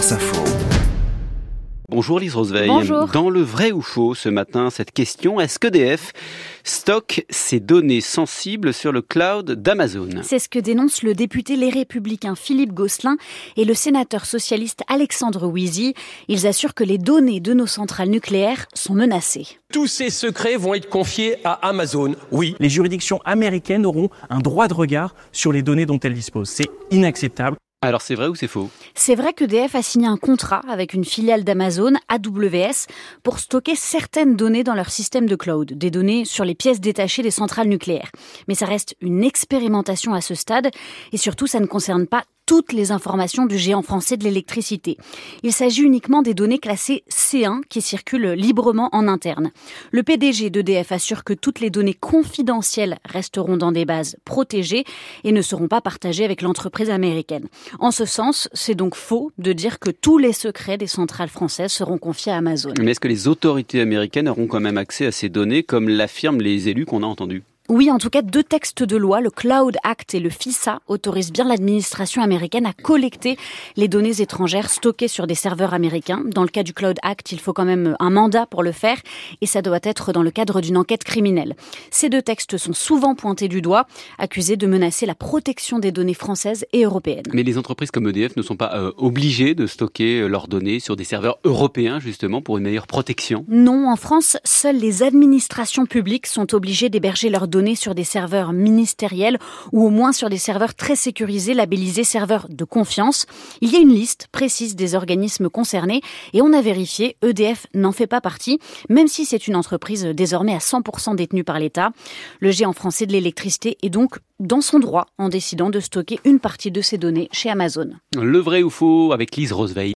France Info. Bonjour Lise Roseveil. Bonjour. Dans le vrai ou faux ce matin, cette question, est-ce que DF stocke ses données sensibles sur le cloud d'Amazon? C'est ce que dénoncent le député Les Républicains Philippe Gosselin et le sénateur socialiste Alexandre Wizy. Ils assurent que les données de nos centrales nucléaires sont menacées. Tous ces secrets vont être confiés à Amazon, oui. Les juridictions américaines auront un droit de regard sur les données dont elles disposent. C'est inacceptable. Alors c'est vrai ou c'est faux? C'est vrai que DF a signé un contrat avec une filiale d'Amazon, AWS, pour stocker certaines données dans leur système de cloud, des données sur les pièces détachées des centrales nucléaires. Mais ça reste une expérimentation à ce stade et surtout ça ne concerne pas toutes les informations du géant français de l'électricité. Il s'agit uniquement des données classées C1 qui circulent librement en interne. Le PDG d'EDF assure que toutes les données confidentielles resteront dans des bases protégées et ne seront pas partagées avec l'entreprise américaine. En ce sens, c'est donc faux de dire que tous les secrets des centrales françaises seront confiés à Amazon. Mais est-ce que les autorités américaines auront quand même accès à ces données comme l'affirment les élus qu'on a entendus? Oui, en tout cas, deux textes de loi, le Cloud Act et le FISA, autorisent bien l'administration américaine à collecter les données étrangères stockées sur des serveurs américains. Dans le cas du Cloud Act, il faut quand même un mandat pour le faire et ça doit être dans le cadre d'une enquête criminelle. Ces deux textes sont souvent pointés du doigt, accusés de menacer la protection des données françaises et européennes. Mais les entreprises comme EDF ne sont pas euh, obligées de stocker leurs données sur des serveurs européens, justement, pour une meilleure protection? Non, en France, seules les administrations publiques sont obligées d'héberger leurs sur des serveurs ministériels ou au moins sur des serveurs très sécurisés labellisés serveurs de confiance. Il y a une liste précise des organismes concernés et on a vérifié, EDF n'en fait pas partie, même si c'est une entreprise désormais à 100% détenue par l'État. Le géant français de l'électricité est donc dans son droit en décidant de stocker une partie de ses données chez Amazon. Le vrai ou faux avec Lise Roseveil.